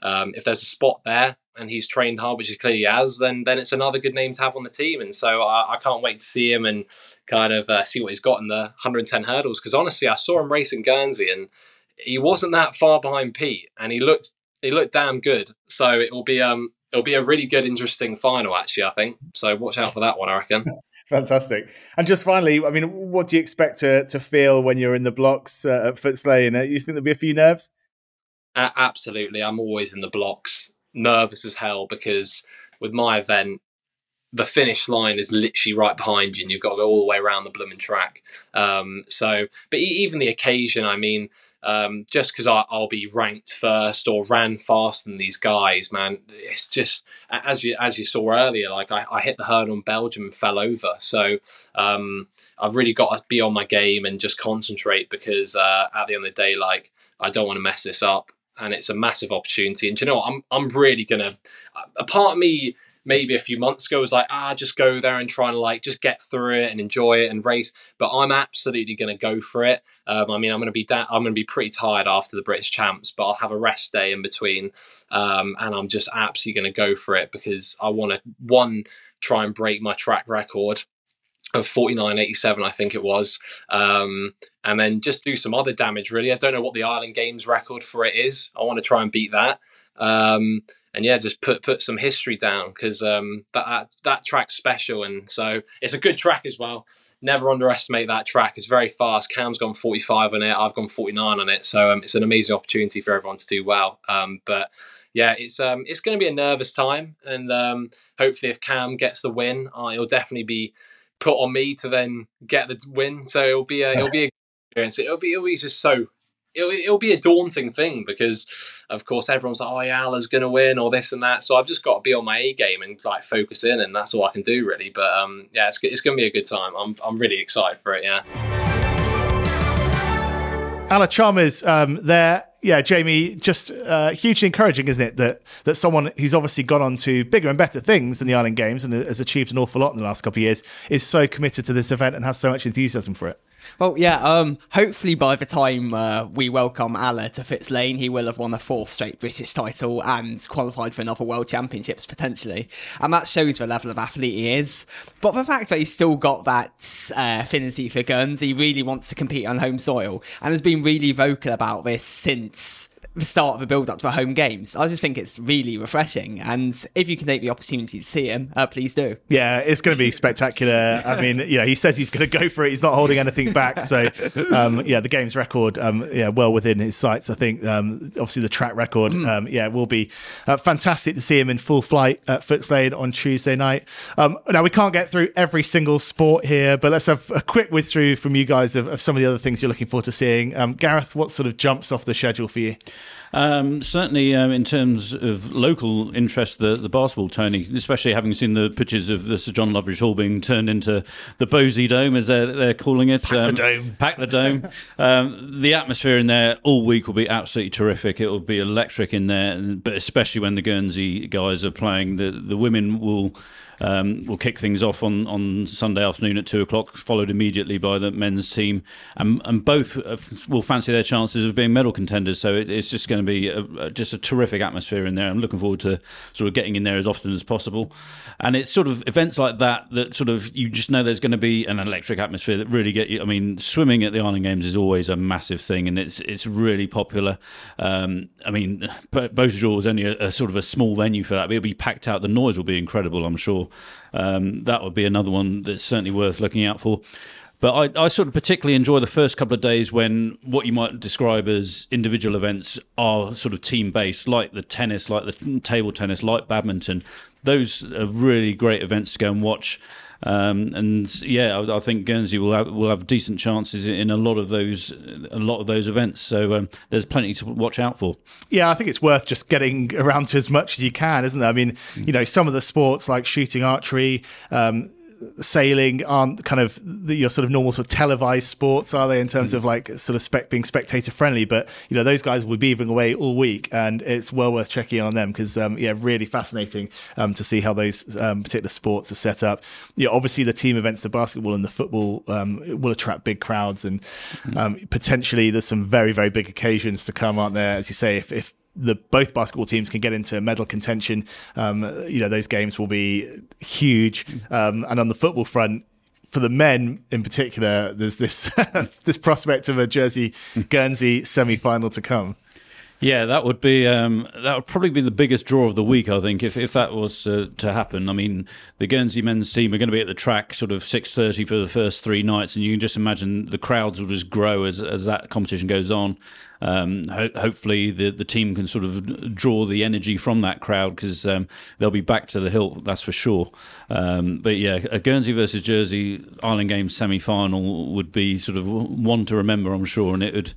Speaker 6: um, if there's a spot there and he's trained hard, which he clearly has, then then it's another good name to have on the team. And so I, I can't wait to see him and kind of uh, see what he's got in the 110 hurdles. Because honestly, I saw him racing Guernsey and he wasn't that far behind Pete, and he looked he looked damn good. So it will be um it'll be a really good, interesting final, actually. I think so. Watch out for that one. I reckon.
Speaker 1: Fantastic. And just finally, I mean, what do you expect to to feel when you're in the blocks uh, at Footes Lane? Uh, you think there'll be a few nerves?
Speaker 6: Uh, absolutely. I'm always in the blocks, nervous as hell because with my event, the finish line is literally right behind you, and you've got to go all the way around the blooming track. Um, so, but even the occasion, I mean, um, just because I'll be ranked first or ran faster than these guys, man, it's just as you as you saw earlier. Like I, I hit the hurdle in Belgium and fell over, so um, I've really got to be on my game and just concentrate because uh, at the end of the day, like I don't want to mess this up, and it's a massive opportunity. And you know what? I'm I'm really gonna. A part of me maybe a few months ago was like, ah, just go there and try and like just get through it and enjoy it and race. But I'm absolutely going to go for it. Um, I mean, I'm going to be da- I'm going to be pretty tired after the British Champs, but I'll have a rest day in between, um, and I'm just absolutely going to go for it because I want to one try and break my track record of 49.87 i think it was um, and then just do some other damage really i don't know what the island games record for it is i want to try and beat that um, and yeah just put put some history down because um, that, that that track's special. And so it's a good track as well. Never underestimate that track. It's very fast. Cam's gone 45 on it. I've gone 49 on it. So um, it's an amazing opportunity for everyone to do well. Um, but yeah it's um, it's going to be a nervous time. And um, hopefully if cam gets the win uh, it'll definitely be put on me to then get the win. So it'll be a it'll be a experience. It'll be it'll be just so it'll, it'll be a daunting thing because of course everyone's like, oh yeah, Ala's gonna win or this and that. So I've just got to be on my A game and like focus in, and that's all I can do really. But um, yeah, it's it's gonna be a good time. I'm I'm really excited for it. Yeah.
Speaker 1: Ala Chalmers, um, there, yeah, Jamie, just uh, hugely encouraging, isn't it? That that someone who's obviously gone on to bigger and better things than the Island Games and has achieved an awful lot in the last couple of years is so committed to this event and has so much enthusiasm for it.
Speaker 5: Well, yeah. Um, hopefully, by the time uh, we welcome Ala to Footes Lane, he will have won a fourth straight British title and qualified for another World Championships potentially, and that shows the level of athlete he is. But the fact that he's still got that uh, affinity for guns, he really wants to compete on home soil, and has been really vocal about this since the start of the build up to the home games. I just think it's really refreshing, and if you can take the opportunity to see him, uh, please do.
Speaker 1: Yeah, it's going to be spectacular. I mean, you know, he says he's going to go for it. He's not holding anything back. So, um, yeah, the game's record, um, yeah, well within his sights. I think, um, obviously, the track record, um, yeah, will be uh, fantastic to see him in full flight at Footes Lane on Tuesday night. Um, now, we can't get through every single sport here, but let's have a quick whiz through from you guys of, of some of the other things you're looking forward to seeing. Um, Gareth, what sort of jumps off the schedule for you?
Speaker 2: Um, certainly, um, in terms of local interest, the, the basketball, Tony, especially having seen the pictures of the Sir John Loveridge Hall being turned into the Bosey Dome, as they're, they're calling it.
Speaker 1: Pack the dome.
Speaker 2: Pack the dome. um, the atmosphere in there all week will be absolutely terrific. It will be electric in there, but especially when the Guernsey guys are playing. The, the women will. Um, we'll kick things off on, on Sunday afternoon at two o'clock, followed immediately by the men's team, and, and both uh, will fancy their chances of being medal contenders. So it, it's just going to be a, just a terrific atmosphere in there. I'm looking forward to sort of getting in there as often as possible. And it's sort of events like that that sort of you just know there's going to be an electric atmosphere that really get you. I mean, swimming at the Island Games is always a massive thing, and it's it's really popular. Um, I mean, Beausejour was only a, a, sort of a small venue for that, but it'll be packed out. The noise will be incredible, I'm sure. Um, that would be another one that's certainly worth looking out for. But I, I, sort of particularly enjoy the first couple of days when what you might describe as individual events are sort of team based, like the tennis, like the table tennis, like badminton. Those are really great events to go and watch. Um, and yeah, I, I, think Guernsey will have will have decent chances in a lot of those a lot of those events. So um, there's plenty to watch out for.
Speaker 1: Yeah, I think it's worth just getting around to as much as you can, isn't it? I mean, you know, some of the sports like shooting, archery. Um, sailing aren't kind of the, your sort of normal sort of televised sports, are they? In terms mm. of like sort of spec being spectator friendly, but you know those guys will be beavering away all week, and it's well worth checking in on them because um, yeah, really fascinating um, to see how those um, particular sports are set up. Yeah, obviously the team events, the basketball and the football, um, will attract big crowds, and mm. potentially there's some very very big occasions to come, aren't there? As you say, if, if the both basketball teams can get into medal contention. Um, you know, those games will be huge. Um, and on the football front, for the men in particular, there's this this prospect of a Jersey Guernsey semi final to come.
Speaker 2: Yeah, that would be um, that would probably be the biggest draw of the week. I think if, if that was uh, to happen. I mean, the Guernsey men's team are going to be at the track sort of six thirty for the first three nights, and you can just imagine the crowds will just grow as as that competition goes on. Um, ho- hopefully, the the team can sort of draw the energy from that crowd because um, they'll be back to the hilt. That's for sure. Um, but yeah, a Guernsey versus Jersey Island Games semi final would be sort of one to remember, I'm sure, and it would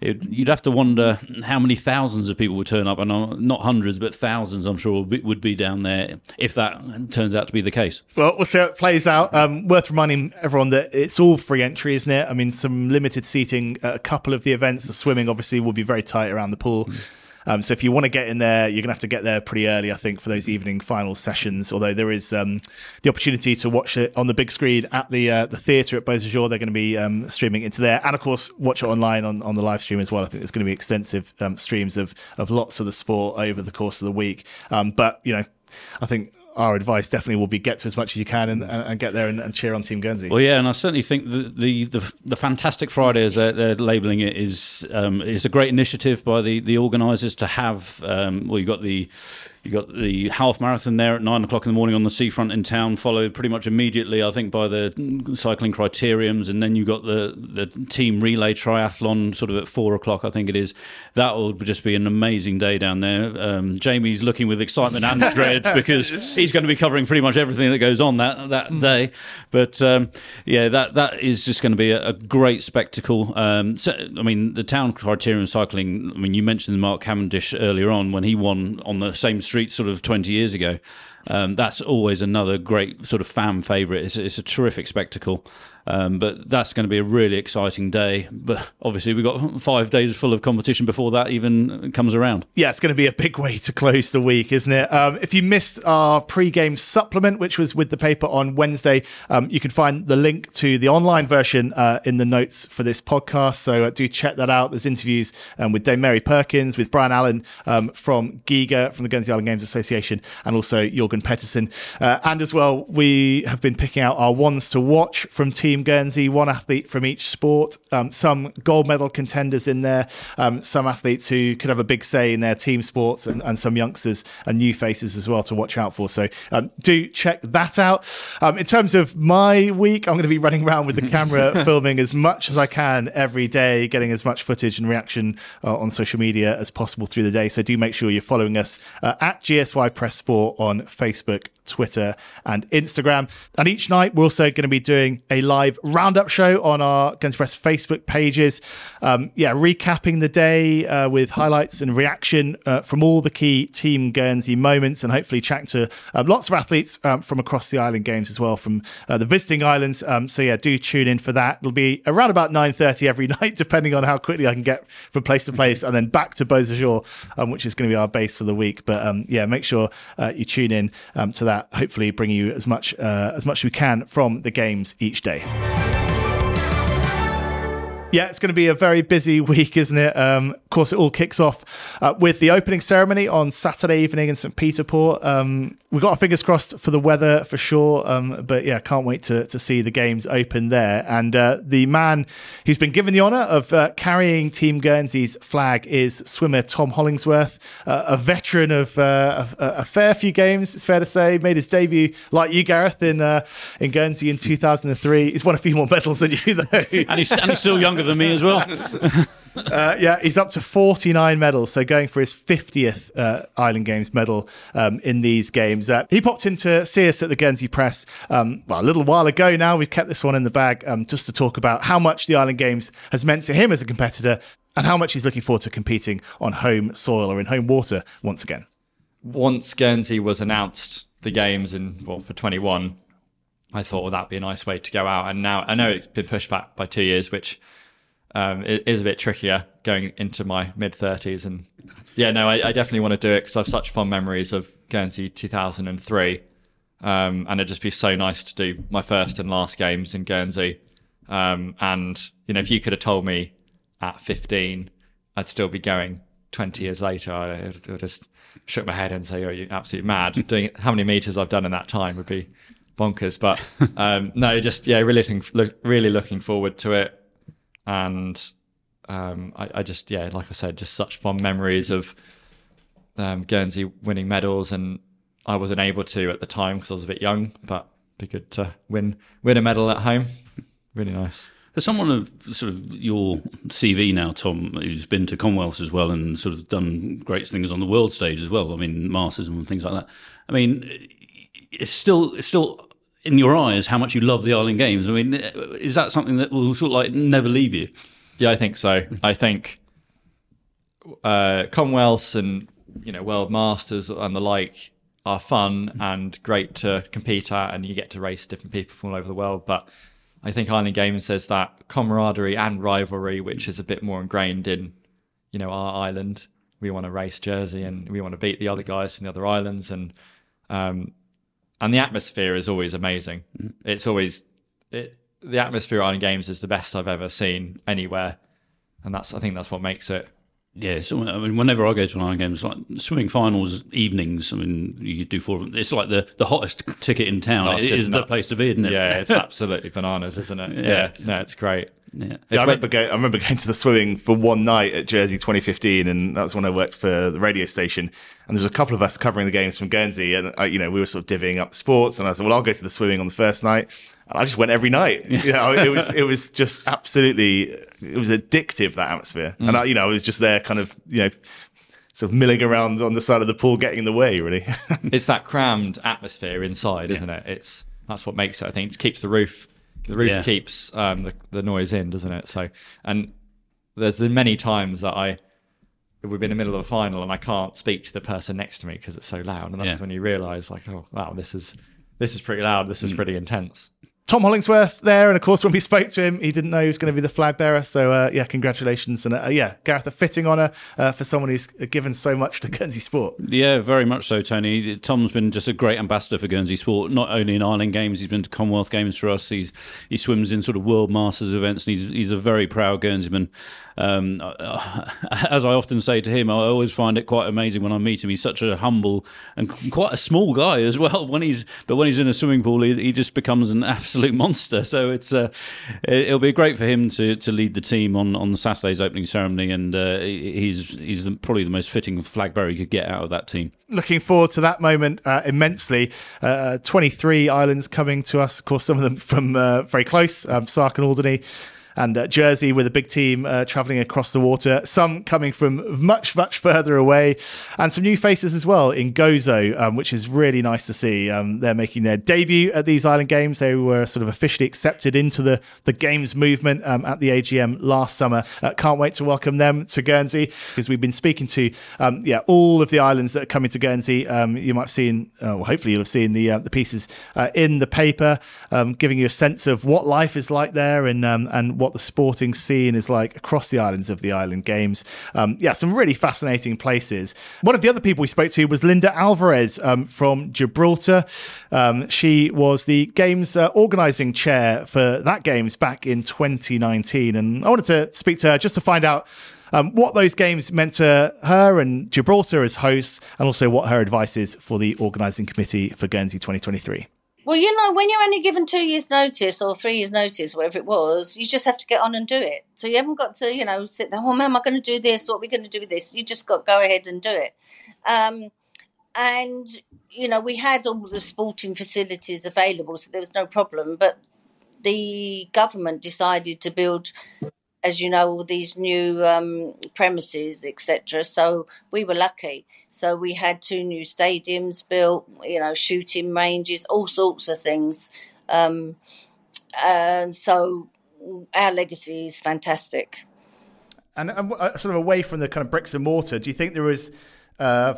Speaker 2: it, you'd have to wonder how many thousands of people would turn up, and not hundreds, but thousands, I'm sure, would be, down there if that turns out to be the case.
Speaker 1: Well, we'll see how it plays out. Um, worth reminding everyone that it's all free entry, isn't it? I mean, some limited seating at a couple of the events. The swimming, obviously, will be very tight around the pool. Um, so if you want to get in there, you're going to have to get there pretty early, I think, for those evening final sessions. Although there is um, the opportunity to watch it on the big screen at the uh, the theatre at Beaux They're going to be um, streaming into there, and of course, watch it online on, on the live stream as well. I think there's going to be extensive um, streams of of lots of the sport over the course of the week. Um, but you know, I think our advice definitely will be get to as much as you can and, and get there and, and, cheer on Team Guernsey.
Speaker 2: Well, yeah, and I certainly think the the the, the Fantastic Friday, as they're, they're labelling it, is um, is a great initiative by the the organisers to have. Um, well, you've got the you got the half marathon there at nine o'clock in the morning on the seafront in town, followed pretty much immediately, I think, by the cycling criteriums, and then you got the the team relay triathlon sort of at four o'clock, I think it is. That will just be an amazing day down there. Um, Jamie's looking with excitement and dread because he's going to be covering pretty much everything that goes on that that mm. day. But um, yeah, that that is just going to be a, a great spectacle. Um, so, I mean, the town criterium cycling. I mean, you mentioned Mark Cavendish earlier on when he won on the same street sort of 20 years ago. Um, that's always another great sort of fan favourite. It's, it's, a terrific spectacle. Um, but that's going to be a really exciting day. But obviously, we've got five days full of competition before that even comes around.
Speaker 1: Yeah, it's going to be a big way to close the week, isn't it? Um, if you missed our pre-game supplement, which was with the paper on Wednesday, um, you can find the link to the online version uh, in the notes for this podcast. So uh, do check that out. There's interviews um, with Dame Mary Perkins, with Brian Allen um, from GIGA, from the Guernsey Island Games Association, and also Jorgen Pettersson. Uh, and as well, we have been picking out our ones to watch from Team Team Guernsey, one athlete from each sport, um, some gold medal contenders in there, um, some athletes who could have a big say in their team sports, and, and some youngsters and new faces as well to watch out for. So um, do check that out. Um, in terms of my week, I'm going to be running around with the camera, filming as much as I can every day, getting as much footage and reaction uh, on social media as possible through the day. So do make sure you're following us uh, at GSY Press Sport on Facebook, Twitter, and Instagram. And each night, we're also going to be doing a live roundup show on our Guns Press Facebook pages. Um, yeah, recapping the day uh, with highlights and reaction uh, from all the key Team Guernsey moments, and hopefully chatting to um, lots of athletes um, from across the island games as well, from uh, the visiting islands. Um, so yeah, do tune in for that. It'll be around about nine thirty every night, depending on how quickly I can get from place to place, and then back to Beausejour, um, which is going to be our base for the week. But um, yeah, make sure uh, you tune in to that. Hopefully, bring you as much uh, as much as we can from the games each day. Yeah, it's going to be a very busy week, isn't it? Um, of course, it all kicks off uh, with the opening ceremony on Saturday evening in St. Peter Port. Um, we've got our fingers crossed for the weather for sure. Um, but yeah, can't wait to, to see the games open there. And uh, the man who's been given the honour of uh, carrying Team Guernsey's flag is swimmer Tom Hollingsworth, uh, a veteran of uh, a, a, fair few games, it's fair to say. Made his debut, like you, Gareth, in uh, in Guernsey in 2003. He's won a few more medals than you, though.
Speaker 2: and, he's, and he's still younger than me as well.
Speaker 1: uh, yeah, he's up to 49 medals, so going for his 50th uh, Island Games medal um, in these games. Uh, he popped in to see us at the Guernsey Press um, well, a little while ago now. We've kept this one in the bag um, just to talk about how much the Island Games has meant to him as a competitor and how much he's looking forward to competing on home soil or in home water once again.
Speaker 7: Once Guernsey was announced the games in well for 21, I thought well, that'd be a nice way to go out. And now I know it's been pushed back by two years, which um, it is a bit trickier going into my mid 30s. And yeah, no, I, I definitely want to do it because I have such fond memories of Guernsey 2003. Um, and it'd just be so nice to do my first and last games in Guernsey. Um, and, you know, if you could have told me at 15, I'd still be going 20 years later, I would just shook my head and say, "Oh, you're absolutely mad." Doing how many meters I've done in that time would be bonkers. But um, no, just yeah, really, really looking forward to it and um, I, I, just yeah, like I said, just such fond memories of um, Guernsey winning medals, and I wasn't able to at the time because I was a bit young, but be good to win win a medal at home. Really nice.
Speaker 2: For someone of sort of your CV now, Tom, who's been to Commonwealth as well and sort of done great things on the world stage as well. I mean, masters and things like that. I mean, it's still it's still in your eyes how much you love the Island Games. I mean, is that something that will sort of like never leave you?
Speaker 7: Yeah, I think so. I think uh, Commonwealths and you know World Masters and the like are fun and great to compete at, and you get to race different people from all over the world. But I think Island Games says that camaraderie and rivalry, which is a bit more ingrained in you know our island. we want to race Jersey and we want to beat the other guys from the other islands and um, and the atmosphere is always amazing. Mm. It's always it, the atmosphere at Island Games is the best I've ever seen anywhere, and that's I think that's what makes it.
Speaker 2: Yeah, so I mean, whenever I go to an Iron Games, like swimming finals evenings, I mean, you do four of them. It's like the, the hottest ticket in town.
Speaker 7: Oh, it's
Speaker 2: is
Speaker 7: just
Speaker 2: the place to be, isn't it?
Speaker 7: Yeah, it's absolutely bananas, isn't it? Yeah, no, it's great.
Speaker 2: Yeah.
Speaker 1: Yeah, I remember, go, I remember going to the swimming for one night at Jersey 2015, and that was when I worked for the radio station. And there was a couple of us covering the games from Guernsey, and I, you know we were sort of divvying up the sports. And I said, "Well, I'll go to the swimming on the first night." And I just went every night. You know, it was it was just absolutely it was addictive that atmosphere. Mm. And I, you know, I was just there, kind of you know, sort of milling around on the side of the pool, getting in the way. Really,
Speaker 7: it's that crammed atmosphere inside, isn't it? It's that's what makes it. I think it keeps the roof. The roof
Speaker 2: Yeah.
Speaker 7: keeps um, the the noise in, doesn't it? So, and there's been many times that I we've been in the middle of a final and I can't speak to the person next to me because it's so loud, and that's
Speaker 2: Yeah.
Speaker 7: when you realise like, oh wow, this is this is pretty loud. This is pretty intense.
Speaker 1: Tom Hollingsworth there, and of course, when we spoke to him, he didn't know he was going to be the flag bearer. So, uh, yeah, congratulations, and uh, yeah, Gareth, a fitting honour uh, for someone who's given so much to Guernsey sport.
Speaker 2: Yeah, very much so, Tony. Tom's been just a great ambassador for Guernsey sport. Not only in Island Games, he's been to Commonwealth Games for us. He's he swims in sort of World Masters events, and he's he's a very proud Guernseyman. Um, uh, as I often say to him, I always find it quite amazing when I meet him. He's such a humble and quite a small guy as well. When he's but when he's in a swimming pool, he, he just becomes an absolute monster. So it's uh, it- it'll be great for him to, to lead the team on, on Saturday's opening ceremony, and uh, he's he's probably the most fitting flag bearer you could get out of that team.
Speaker 1: looking forward to that moment uh, immensely. Uh, 23 islands coming to us, of course, some of them from uh, very close, um, Sark and Alderney. And uh, Jersey with a big team uh, travelling across the water, some coming from much, much further away, and some new faces as well in Gozo, um, which is really nice to see. Um, they're making their debut at these Island Games. They were sort of officially accepted into the, the Games movement um, at the AGM last summer. Uh, can't wait to welcome them to Guernsey because we've been speaking to um, yeah all of the islands that are coming to Guernsey. Um, you might have seen, uh, well, hopefully you'll have seen the uh, the pieces uh, in the paper, um, giving you a sense of what life is like there and and what the sporting scene is like across the islands of the Island Games. Um, yeah, some really fascinating places. One of the other people we spoke to was Linda Alvarez um, from Gibraltar. Um, she was the games uh, organising chair for that games back in 2019, and I wanted to speak to her just to find out um, what those games meant to her and Gibraltar as hosts, and also what her advice is for the organising committee for Guernsey 2023.
Speaker 8: Well, you know, when you're only given two years' notice or three years' notice, whatever it was, you just have to get on and do it. So you haven't got to, you know, sit there, oh, man, am I going to do this? What are we going to do with this? You just got to go ahead and do it. Um, and, you know, we had all the sporting facilities available, so there was no problem. But the government decided to build, as you know, all these new um, premises, etc. So we were lucky. So we had two new stadiums built, you know, shooting ranges, all sorts of things. Um, and so our legacy is fantastic.
Speaker 1: And um, uh, sort of away from the kind of bricks and mortar, do you think there was, uh,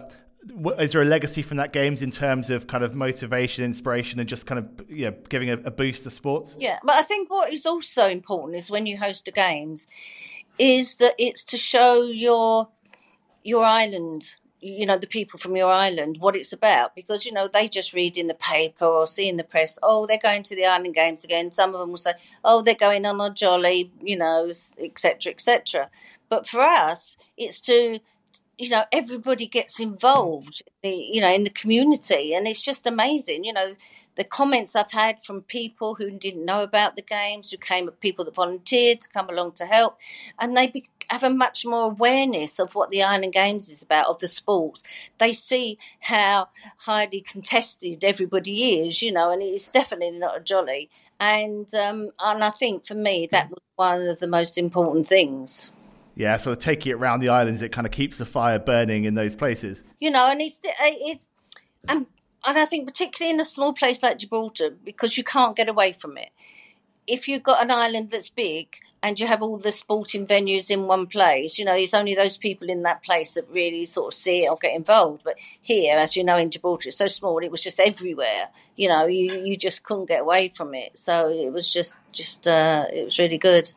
Speaker 1: is there a legacy from that games in terms of kind of motivation, inspiration, and just kind of you know, giving a, a boost to sports?
Speaker 8: Yeah, but I think what is also important is when you host the games, is that it's to show your your island, you know, the people from your island, what it's about. Because you know they just read in the paper or see in the press, oh, they're going to the island games again. Some of them will say, oh, they're going on a jolly, you know, etc., etc. But for us, it's to you know everybody gets involved the, you know in the community and it's just amazing you know the comments i've had from people who didn't know about the games who came people that volunteered to come along to help and they be, have a much more awareness of what the island games is about of the sports. They see how highly contested everybody is you know and it's definitely not a jolly and um and i think for me that was one of the most important things
Speaker 1: Yeah, sort of taking it around the islands, it kind of keeps the fire burning in those places.
Speaker 8: you know, and it's it's and and I think particularly in a small place like Gibraltar because you can't get away from it. If you've got an island that's big and you have all the sporting venues in one place, you know, it's only those people in that place that really sort of see it or get involved. But here, as you know, in Gibraltar, it's so small; it was just everywhere. You know, you you just couldn't get away from it. So it was just just uh, it was really good.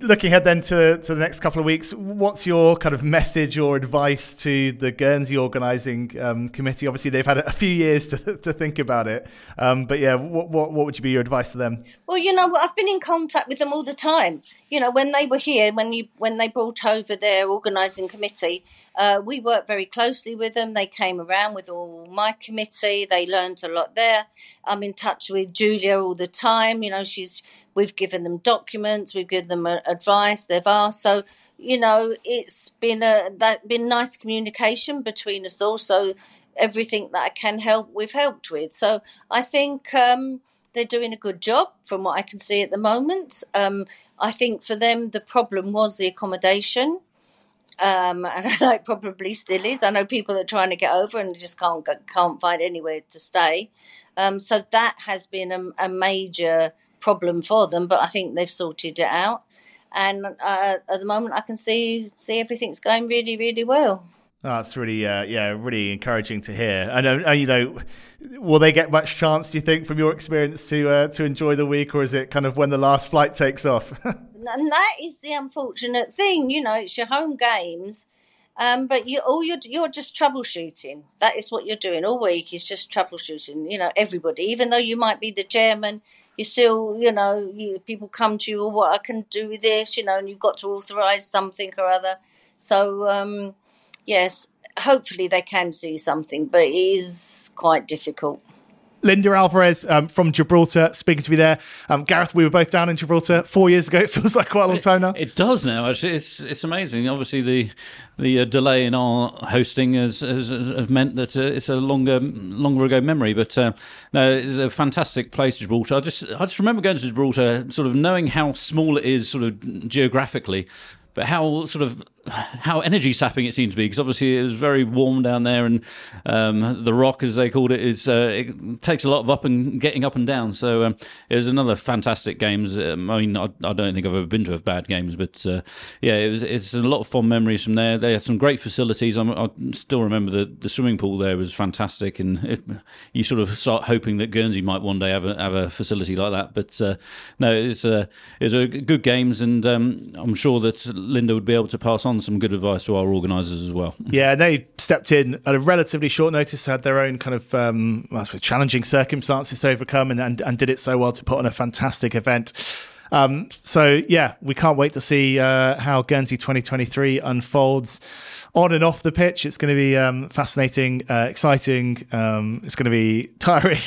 Speaker 1: Looking ahead then to, to the next couple of weeks, what's your kind of message or advice to the Guernsey organising um, committee? Obviously, they've had a few years to, to think about it, um, but yeah, what, what what would you be your advice to them?
Speaker 8: Well, you know, I've been in contact with them all the time. You know, when they were here, when you when they brought over their organising committee, uh, we worked very closely with them. They came around with all my committee. They learned a lot there. I'm in touch with Julia all the time. You know, she's we've given them documents, we've given them uh, advice. They've asked, so you know, it's been a that been nice communication between us all. So everything that I can help, we've helped with. So I think. Um, they're doing a good job from what I can see at the moment. Um, I think for them, the problem was the accommodation um, and I probably still is. I know people that are trying to get over and just can't can't find anywhere to stay. Um, so that has been a, a, major problem for them, but I think they've sorted it out. And uh, at the moment, I can see see everything's going really, really well.
Speaker 1: Oh, that's really, uh, yeah, really encouraging to hear. And uh, you know, will they get much chance? Do you think, from your experience, to uh, to enjoy the week, or is it kind of when the last flight takes off?
Speaker 8: and that is the unfortunate thing. You know, it's your home games, um, but you all you're you're just troubleshooting. That is what you're doing all week. Is just troubleshooting. You know, everybody, even though you might be the chairman, you still, you know, you, people come to you. Well, what I can do with this, you know, and you've got to authorise something or other. So, um, yes, hopefully they can see something, but it is quite difficult.
Speaker 1: Linda Alvarez um, from Gibraltar speaking to me there. Um, Gareth, we were both down in Gibraltar four years ago. It feels like quite a long time now.
Speaker 2: It, it does now. Actually, it's it's amazing. Obviously, the the uh, delay in our hosting has, has, has meant that uh, it's a longer longer ago memory. But uh, no, it's a fantastic place, Gibraltar. I just I just remember going to Gibraltar, sort of knowing how small it is, sort of geographically, but how sort of how energy sapping it seemed to be because obviously it was very warm down there and um, the rock as they called it is uh, it takes a lot of up and getting up and down. So um, it was another fantastic games. Um, I mean I, I, don't think I've ever been to a bad games but uh, yeah it was it's a lot of fond memories from there. They had some great facilities. I'm, i still remember the, the swimming pool there was fantastic and it, you sort of start hoping that Guernsey might one day have a, have a facility like that. But uh, no it's a it's a good games and um, I'm sure that Linda would be able to pass on some good advice to our organisers as well.
Speaker 1: Yeah, they stepped in at a relatively short notice, had their own kind of um, well, challenging circumstances to overcome, and, and, and did it so well to put on a fantastic event. Um, so yeah, we can't wait to see uh, how Guernsey 2023 unfolds on and off the pitch. It's going to be um, fascinating, uh, exciting. Um, it's going to be tiring,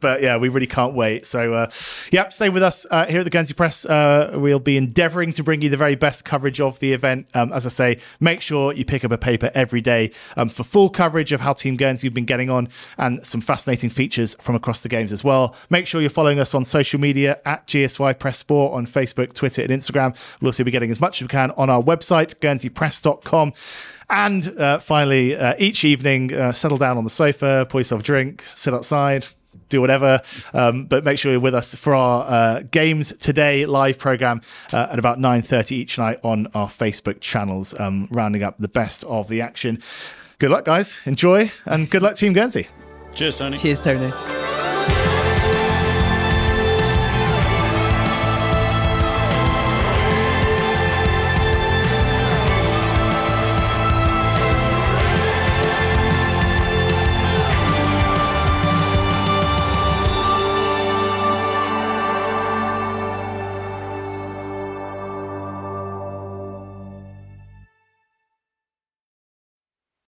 Speaker 1: but yeah, we really can't wait. So, uh, yeah, stay with us uh, here at the Guernsey Press. Uh, we'll be endeavouring to bring you the very best coverage of the event. Um, as I say, make sure you pick up a paper every day um, for full coverage of how Team Guernsey have been getting on and some fascinating features from across the games as well. Make sure you're following us on social media at GSY Press Sport on Facebook, Twitter, and Instagram. We'll also be getting as much as we can on our website, guernseypress.com. And uh, finally, uh, each evening, uh, settle down on the sofa, pour yourself a drink, sit outside, do whatever. Um, but make sure you're with us for our uh, Games Today live program uh, at about 9.30 each night on our Facebook channels, um, rounding up the best of the action. Good luck, guys. Enjoy, and good luck, Team Guernsey.
Speaker 2: Cheers, Tony.
Speaker 5: Cheers, Tony.